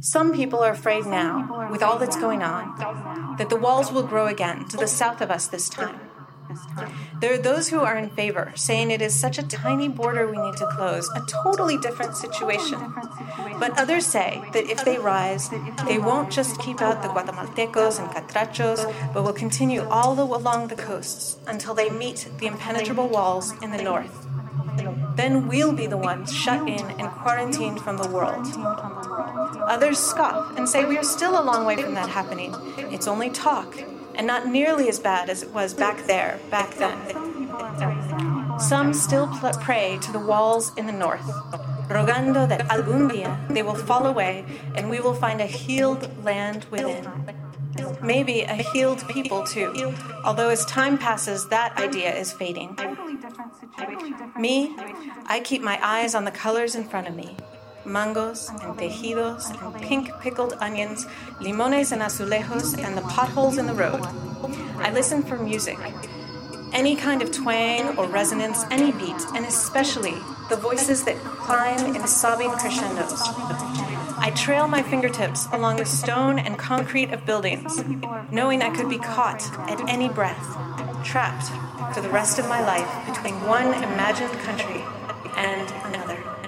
Some people are afraid now, with all that's going on, that the walls will grow again to the south of us this time. There are those who are in favor, saying it is such a tiny border we need to close, a totally different situation. But others say that if they rise, they won't just keep out the Guatemaltecos and Catrachos, but will continue all the, along the coasts until they meet the impenetrable walls in the north. Then we'll be the ones shut in and quarantined from the world. Others scoff and say we are still a long way from that happening. It's only talk, and not nearly as bad as it was back there, back then. Some still pl- pray to the walls in the north, rogando that algún día they will fall away and we will find a healed land within. Maybe a healed people too, although as time passes, that idea is fading. Me, I keep my eyes on the colors in front of me mangos and tejidos and pink pickled onions, limones and azulejos, and the potholes in the road. I listen for music. Any kind of twang or resonance, any beat, and especially the voices that climb in sobbing crescendos. I trail my fingertips along the stone and concrete of buildings, knowing I could be caught at any breath, trapped for the rest of my life between one imagined country and another.